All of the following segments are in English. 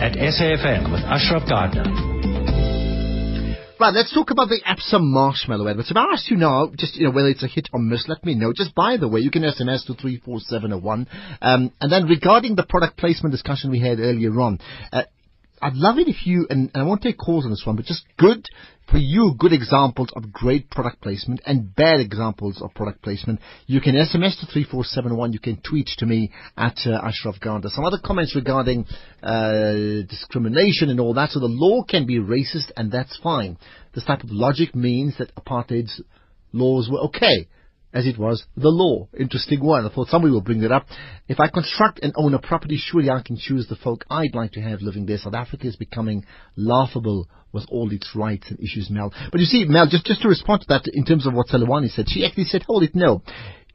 at SAFM with Ashraf Garda. Right, let's talk about the ABSA marshmallow. So if I ask you now, just you know whether it's a hit or miss, let me know. Just by the way, you can SMS to three four seven zero one. Um, and then regarding the product placement discussion we had earlier on, uh, I'd love it if you, and, and I won't take calls on this one, but just good for you, good examples of great product placement and bad examples of product placement. You can SMS to 3471. You can tweet to me at uh, Ashraf Garda. Some other comments regarding uh, discrimination and all that. So the law can be racist and that's fine. This type of logic means that apartheid's laws were okay as it was the law. Interesting one. I thought somebody will bring it up. If I construct and own a property, surely I can choose the folk I'd like to have living there. South Africa is becoming laughable with all its rights and issues, Mel. But you see, Mel, just, just to respond to that in terms of what Salawani said, she actually said, hold it, no.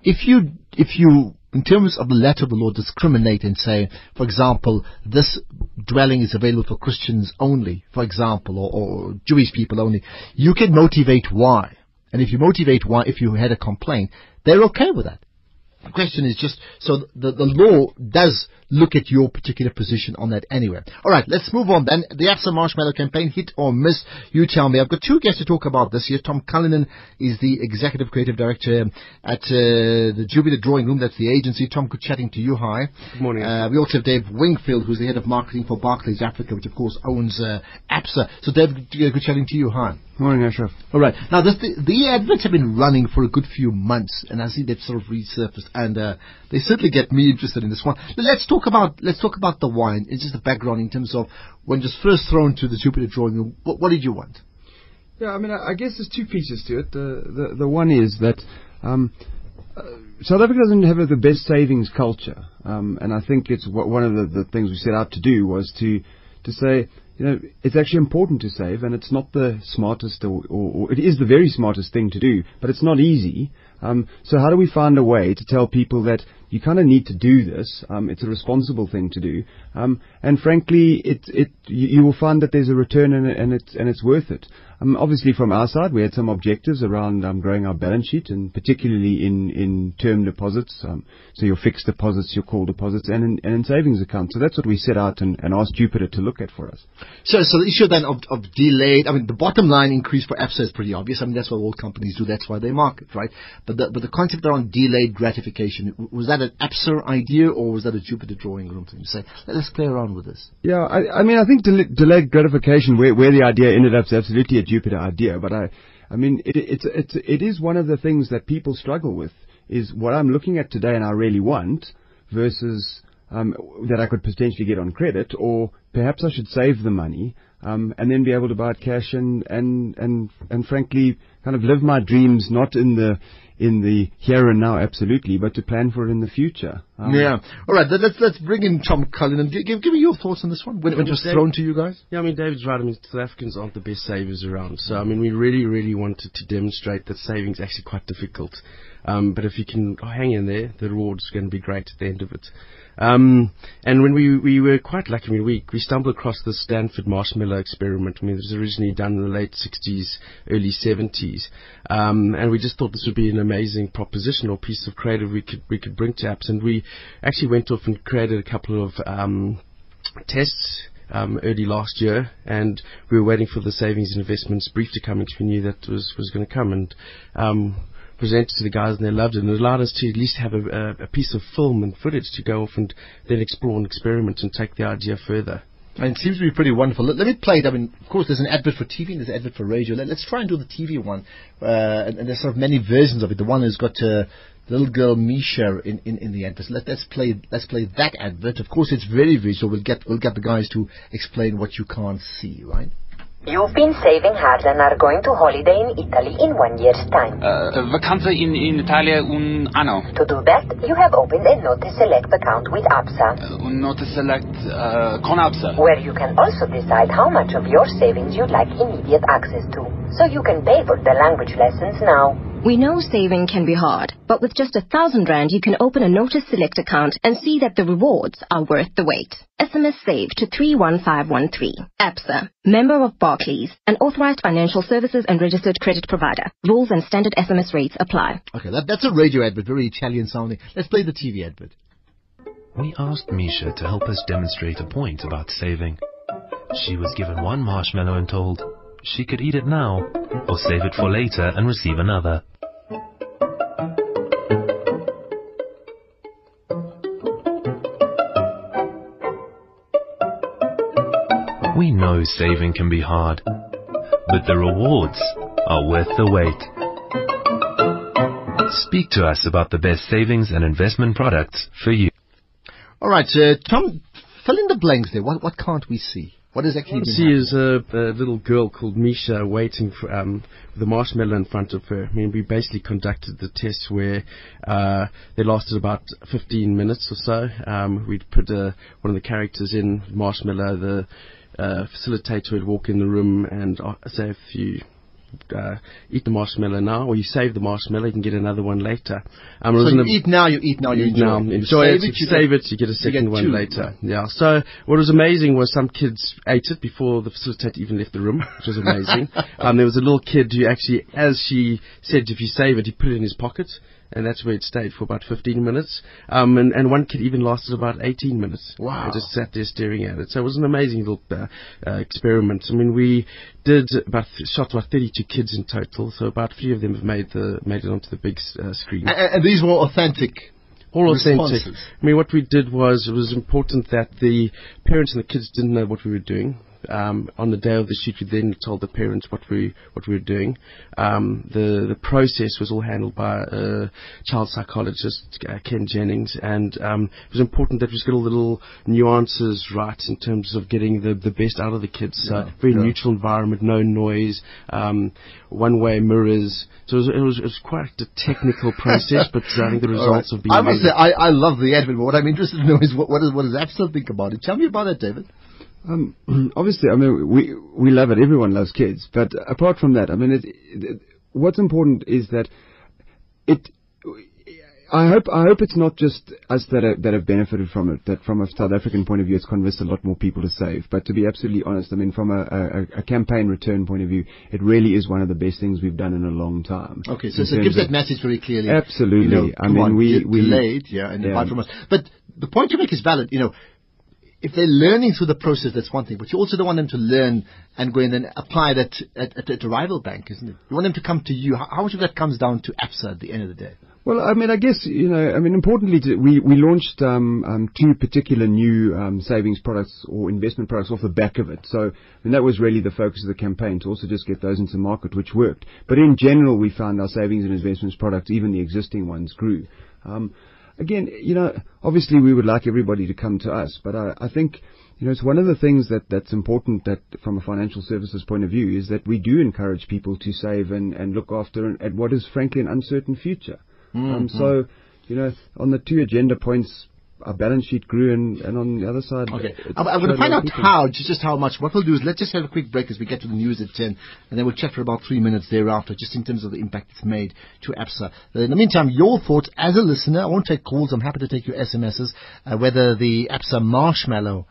If you, if you, in terms of the letter of the law, discriminate and say, for example, this dwelling is available for Christians only, for example, or, or Jewish people only, you can motivate why. And if you motivate why, if you had a complaint, they're okay with that. The question is just, so the, the law does look at your particular position on that anyway. Alright, let's move on then. The ABSA Marshmallow campaign, hit or miss, you tell me. I've got two guests to talk about this here. Tom Cullinan is the Executive Creative Director at uh, the Jupiter Drawing Room, that's the agency. Tom, good chatting to you. Hi. Good morning. Uh, we also have Dave Wingfield, who's the Head of Marketing for Barclays Africa, which of course owns uh, ABSA. So Dave, good chatting to you. Hi. Morning, Ashraf. All right. Now, this, the, the adverts have been running for a good few months, and I see they've sort of resurfaced, and uh, they certainly get me interested in this one. Let's talk about let's talk about the wine. It's just the background in terms of when just first thrown to the Jupiter drawing room. What, what did you want? Yeah, I mean, I, I guess there's two pieces to it. The the, the one is that. Um, uh, South Africa doesn't have the best savings culture, um, and I think it's what, one of the, the things we set out to do was to to say you know, it's actually important to save, and it's not the smartest, or, or, or, it is the very smartest thing to do, but it's not easy. Um, so how do we find a way to tell people that you kind of need to do this? Um, it's a responsible thing to do, um, and frankly, it, it, you, will find that there's a return it, and it's and it's worth it. Um, obviously, from our side, we had some objectives around um, growing our balance sheet, and particularly in, in term deposits, um, so your fixed deposits, your call deposits, and in, and in savings accounts. So that's what we set out and, and asked Jupiter to look at for us. So, so the issue then of, of delayed, I mean, the bottom line increase for ABSA is pretty obvious. I mean, that's what all companies do. That's why they market, right? But the, but the concept around delayed gratification, was that an ABSA idea or was that a Jupiter drawing room thing? Say, let's play around with this. Yeah, I, I mean, I think del- delayed gratification, where, where the idea ended up is absolutely a Jupiter idea, but I, I mean, it, it's, it's, it is one of the things that people struggle with, is what I'm looking at today and I really want versus um, that I could potentially get on credit, or perhaps I should save the money um, and then be able to buy it cash and, and, and, and frankly kind of live my dreams not in the in the here and now, absolutely, but to plan for it in the future. Um, yeah. All right. Let's let's bring in Tom Cullinan give give me your thoughts on this one when it was thrown to you guys. Yeah, I mean David's right. I mean South Africans aren't the best savers around, so I mean we really really wanted to demonstrate that saving is actually quite difficult. Um, but if you can hang in there, the reward's going to be great at the end of it. Um, and when we, we were quite lucky, I mean, we, we stumbled across the Stanford marshmallow experiment. I mean, it was originally done in the late 60s, early 70s. Um, and we just thought this would be an amazing proposition or piece of creative we could, we could bring to apps. And we actually went off and created a couple of, um, tests um, early last year, and we were waiting for the savings and investments brief to come, because we knew that was was going to come. And um, presented to the guys and they loved it and it allowed us to at least have a, a, a piece of film and footage to go off and then explore and experiment and take the idea further. And it seems to be pretty wonderful. Let, let, me play it. I mean, of course, there's an advert for TV and there's an advert for radio. Let, us try and do the TV one. Uh, and, and, there's sort of many versions of it. The one has got uh, little girl Misha in, in, in the advert. Let, us play let's play that advert. Of course, it's very visual. We'll get we'll get the guys to explain what you can't see, right? You've been saving hard and are going to holiday in Italy in one year's time. Uh, vacanza in, in Italia un anno. To do that, you have opened a Note Select account with ABSA. Uh, un Note Select uh, con ABSA. Where you can also decide how much of your savings you'd like immediate access to. So you can pay for the language lessons now. We know saving can be hard, but with just a thousand rand, you can open a Notice Select account and see that the rewards are worth the wait. SMS save to 31513. ABSA, member of Barclays, an authorized financial services and registered credit provider. Rules and standard SMS rates apply. Okay, that, that's a radio advert, very Italian sounding. Let's play the TV advert. We asked Misha to help us demonstrate a point about saving. She was given one marshmallow and told she could eat it now or save it for later and receive another. Know saving can be hard, but the rewards are worth the wait. Speak to us about the best savings and investment products for you. All right, uh, Tom, fill in the blanks there. What, what can't we see? What is actually What see happening? is a, a little girl called Misha waiting for um, with a marshmallow in front of her. I mean, we basically conducted the tests where uh, they lasted about 15 minutes or so. Um, we'd put uh, one of the characters in marshmallow. The uh, facilitator would walk in the room and uh, say if you uh, eat the marshmallow now, or you save the marshmallow, you can get another one later. Um, So you eat now, you eat now, you eat enjoy. now, enjoy save it. it, you save it, you get a second get one later. Yeah. So what was amazing was some kids ate it before the facilitator even left the room, which was amazing. um, there was a little kid who actually, as she said, if you save it, he put it in his pocket. And that's where it stayed for about 15 minutes. Um, and, and one kid even lasted about 18 minutes. Wow. I just sat there staring at it. So it was an amazing little uh, uh, experiment. I mean, we did about shot about 32 kids in total. So about three of them have made the made it onto the big uh, screen And, and these were authentic. all authentic. responses. I mean, what we did was it was important that the parents and the kids didn't know what we were doing. Um, on the day of the shoot, we then told the parents what we what we were doing. Um, the the process was all handled by a child psychologist, uh, Ken Jennings, and um, it was important that we just get all the little nuances right in terms of getting the the best out of the kids. So very neutral environment, no noise, um, one way mirrors. So it was, it was it was quite a technical process, but I think the All right. results have been. I must amazing. say, I, I love the advert, but what I'm interested to know is what, what, is, what does Absa think about it? Tell me about it, David. Um, obviously, I mean, we we love it. Everyone loves kids, but apart from that, I mean, it, it, what's important is that it. I hope I hope it's not just us that are, that have benefited from it. That from a South African point of view, it's convinced a lot more people to save. But to be absolutely honest, I mean, from a, a, a campaign return point of view, it really is one of the best things we've done in a long time. Okay, so, so it gives that message very clearly. Absolutely. You know, I mean, on, we- we- delayed, yeah, and Yeah. apart from us. But the point you make is valid. You know, if they're learning through the process, that's one thing. But you also don't want them to learn and go in and apply that at, at, at a rival bank, isn't it? You want them to come to you. How, how much of that comes down to ABSA at the end of the day? Well, I mean, I guess you know. I mean, importantly, we we launched um, um, two particular new um, savings products or investment products off the back of it. So, mean, that was really the focus of the campaign to also just get those into market, which worked. But in general, we found our savings and investments products, even the existing ones, grew. Um, again, you know, obviously, we would like everybody to come to us, but I, I think. You know, it's one of the things that, that's important that from a financial services point of view is that we do encourage people to save and, and look after an, at what is frankly an uncertain future. Um, so, you know, on the two agenda points, our balance sheet grew, and, and on the other side, Okay, I'm, I'm going to find out people. how, just, just how much. What we'll do is let's just have a quick break as we get to the news at 10, and then we'll chat for about three minutes thereafter, just in terms of the impact it's made to ABSA. Uh, In the meantime, your thoughts as a listener, I won't take calls, I'm happy to take your SMSs, uh, whether the ABSA marshmallow,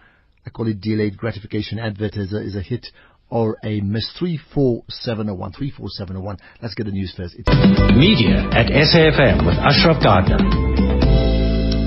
I call it delayed gratification advert, is a, is a hit or a miss. 34701, 34701. Let's get the news first. It's Media at SAFM with Ashraf Garda.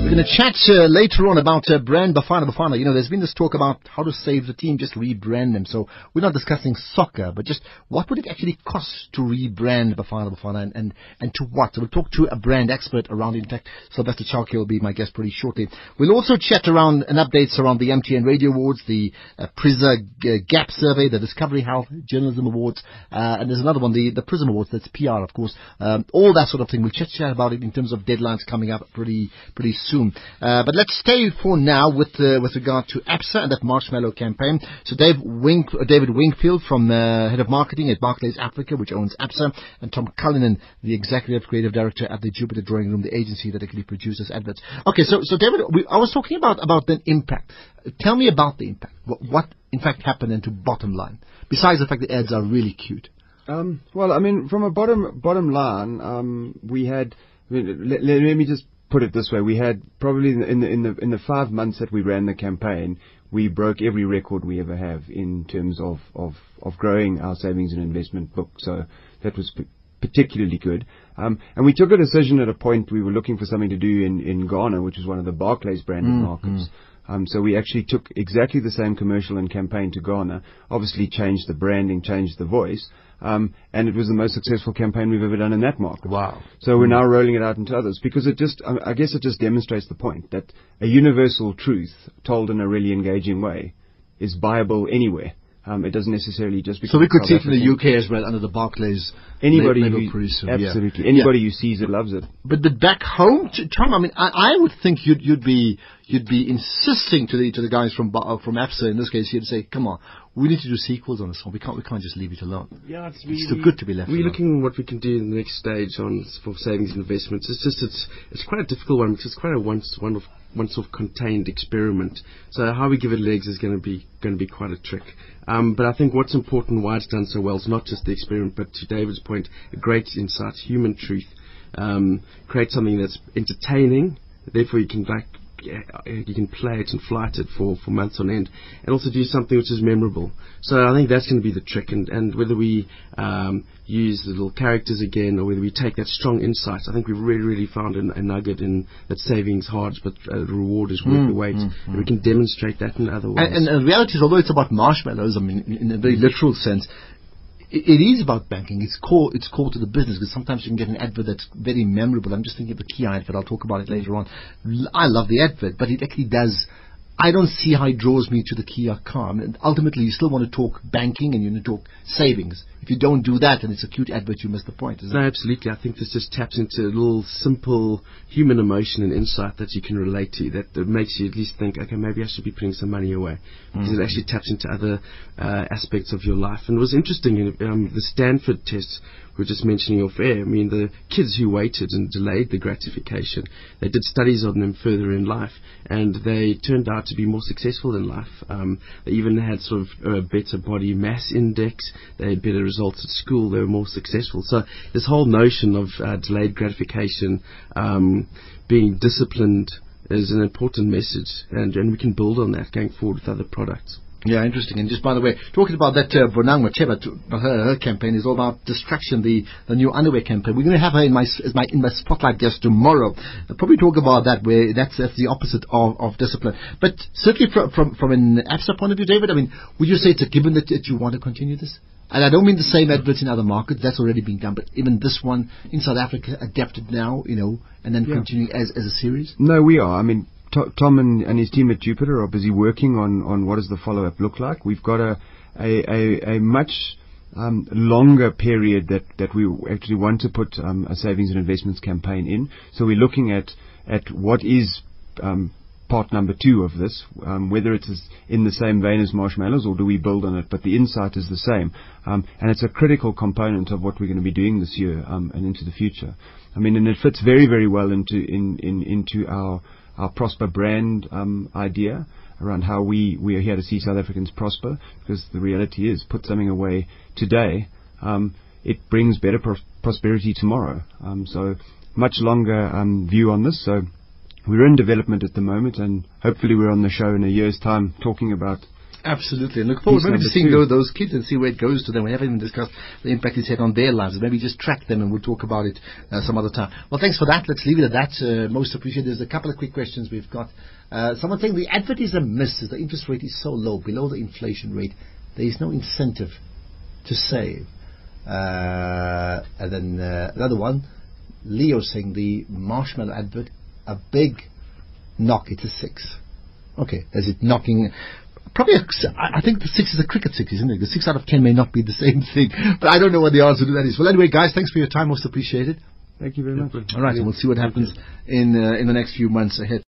We're going to chat uh, later on about uh, brand Bafana Bafana. You know, there's been this talk about how to save the team, just rebrand them. So we're not discussing soccer, but just what would it actually cost to rebrand Bafana Bafana and, and, and to what? So we'll talk to a brand expert around it. In fact, Sylvester Chauke will be my guest pretty shortly. We'll also chat around and updates around the MTN Radio Awards, the uh, PRISA G- Gap Survey, the Discovery Health Journalism Awards, uh, and there's another one, the, the PRISM Awards, that's PR, of course. Um, all that sort of thing. We'll chat, chat about it in terms of deadlines coming up pretty, pretty soon. Uh, but let's stay for now with, uh, with regard to ABSA and that marshmallow campaign. So Dave Wink, uh, David Wingfield from, uh, Head of Marketing at Barclays Africa, which owns ABSA, and Tom Cullinan, the Executive Creative Director at the Jupiter Drawing Room, the agency that actually produces adverts. Okay, so, so David, we, I was talking about, about the impact. Tell me about the impact. What, what in fact happened into bottom line? Besides the fact the ads are really cute. Um, well, I mean, from a bottom bottom line, um, we had. I mean, let, let, let me just put it this way: we had probably in the, in the in the five months that we ran the campaign, we broke every record we ever have in terms of of of growing our savings and investment book. So that was. P- particularly good. Um, and we took a decision at a point we were looking for something to do in, in Ghana, which is one of the Barclays branded markets. Um, so we actually took exactly the same commercial and campaign to Ghana, obviously changed the branding, changed the voice, um, and it was the most successful campaign we've ever done in that market. Wow. So we're now rolling it out into others because it just, I I guess it just demonstrates the point that a universal truth told in a really engaging way is viable anywhere. Um, it doesn't necessarily just because So we could South see it in the UK as well under the Barclays Anybody label who, producer. yeah. absolutely anybody who sees it loves it. But but back home, Tom, I mean, I, I would think you'd you'd be you'd be insisting to the to the guys from uh, from ABSA in this case you'd say, come on, we need to do sequels on this one. We can't we can't just leave it alone. Yeah, it's, It's too good to be left We're alone. looking at what we can do in the next stage on for savings and investments. It's just it's it's quite a difficult one because it's quite a once one of one sort of contained experiment. So how we give it legs is going to be going to be quite a trick. Um, but I think what's important, why it's done so well, is not just the experiment, but to David's point, a great insight, human truth. Um, create something that's entertaining, therefore you can like yeah, you can play it and flight it for, for months on end, and also do something which is memorable. So I think that's going to be the trick, and, and whether we um, use the little characters again, or whether we take that strong insight, I think we've really, really found a, a nugget in that savings hard, but uh, the reward is worth the wait, and we can demonstrate that in other ways. And, and, and the reality is, although it's about marshmallows, I mean, in, in a very literal sense, it, is about banking. It's core. It's core to the business because sometimes you can get an advert that's very memorable. I'm just thinking of the Kia advert. I'll talk about it later on. I love the advert, but it actually does. I don't see how it draws me to the Kia car. Mean, ultimately, you still want to talk banking and you want to talk savings. If you don't do that and it's a cute advert, you miss the point. Isn't No, it? absolutely. I think this just taps into a little simple human emotion and insight that you can relate to that, that makes you at least think, okay, maybe I should be putting some money away. Because it actually taps into other uh, aspects of your life. And it was interesting, in, um, the Stanford test we were just mentioning off air. I mean, the kids who waited and delayed the gratification, they did studies on them further in life, and they turned out to be more successful in life. Um, they even had sort of a better body mass index. They had better results at school. They were more successful. So this whole notion of uh, delayed gratification, um, being disciplined, is an important message, and, and we can build on that going forward with other products. Yeah, interesting. And just by the way, talking about that uh, Bonang Matheba, her, her campaign is all about distraction, the, the new underwear campaign. We're going to have her in my, s- as my, in my spotlight just tomorrow. I'll probably talk about that, where that's, that's the opposite of, of discipline. But certainly from, from, from an ABSA point of view, David, I mean, would you say it's a given that, that you want to continue this? And I don't mean the same adverts in other markets, that's already been done, but even this one in South Africa adapted now, you know, and then Yeah. continuing as, as a series? No, we are. I mean, To- Tom and, his team at Jupiter are busy working on, on what does the follow-up look like. We've got a a, a, much um, longer period that, that we actually want to put um, a savings and investments campaign in. So we're looking at at what is um, part number two of this, um, whether it is in the same vein as marshmallows or do we build on it, but the insight is the same. Um, and it's a critical component of what we're going to be doing this year um, and into the future. I mean, and it fits very, very well into in, in into our our prosper brand um, idea around how we, we are here to see South Africans prosper because the reality is put something away today, um, it brings better pros- prosperity tomorrow. Um, so much longer um, view on this. So we're in development at the moment and hopefully we're on the show in a year's time talking about Absolutely. And look forward maybe to seeing those, those kids and see where it goes to them. We haven't even discussed the impact it's had on their lives. Maybe just track them and we'll talk about it uh, some other time. Well, thanks for that. Let's leave it at that. Uh, most appreciated. There's a couple of quick questions we've got. Uh, someone saying the advert is a miss. as The interest rate is so low, below the inflation rate. There is no incentive to save. Uh, and then uh, another one, Leo saying the marshmallow advert, a big knock. It's a six. Okay, is it knocking? Probably, a, I I think the six is a cricket six, isn't it? The six out of ten may not be the same thing, but I don't know what the answer to that is. Well, anyway, guys, thanks for your time. Most appreciated. Thank you very much. All right, and we'll see what happens in uh, in the next few months ahead.